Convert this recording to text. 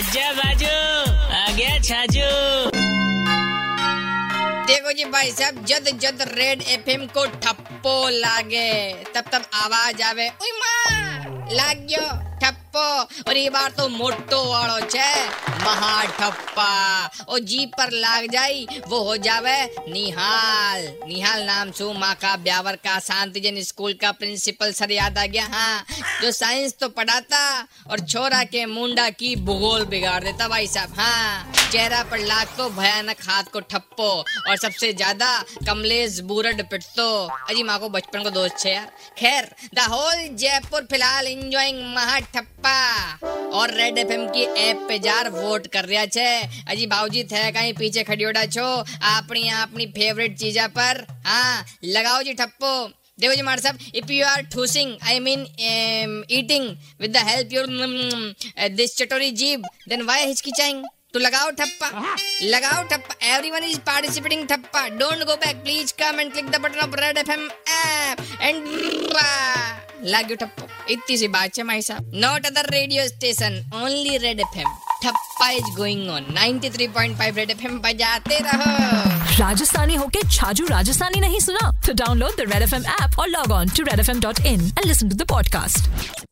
आजा बाजू आ गया छाजू। देखो जी भाई साहब जद जद रेड एफएम को ठप्पो लागे। तब तब आवाज़ आवे उमा लाग्यो लाग गयो ठप्पो। और ये बार तो मोटो वालो છે મહા ठप्पा ओ जी पर लाग जाई, वो हो जावे निहाल। निहाल नाम सु माँ का ब्यावर का शांतिजन स्कूल का प्रिंसिपल सर याद आ गया हाँ। जो साइंस तो पढ़ाता और छोरा के मुंडा की भूगोल बिगाड़ देता, भाई साहब हाँ। चेहरा पर लाग तो भयानक हाथ को ठप्पो और सबसे ज़्यादा कमलेश बूरड पिटतो। अजी माँ को बचपन को दोस्त छे यार। खैर द होल जयपुर फ़िलहाल इंजॉइंग महा ठप्पा और रेड एफएम की पे जार वोट कर रहा छे। अजी बाबूजी थे कहीं पीछे खड़ियोड़ा छो? अपनी अपनी फेवरेट चीजा पर। हाँ लगाओ जी ठप्पो। देखो जी मार साहब if you are ठूसिंग I mean eating with the help your this चटोरी जीभ देन व्हाई हिचकिचाइंग तो लगाओ ठप्पा। लगाओ ठप्पा। एवरीवन इज़ पार्टिसिपेटिंग ठप्पा। Don't go back please come and click the button of red FM app and लागो ठप्पो इतनी सी बात है भाई साहब not other radio station only red F M ठप्पा is going on 93.5 red FM बजाते रहो। राजस्थानी होके छाजू राजस्थानी नहीं सुना? तो download the Red F M app और log on to Red F M dot in and listen to the podcast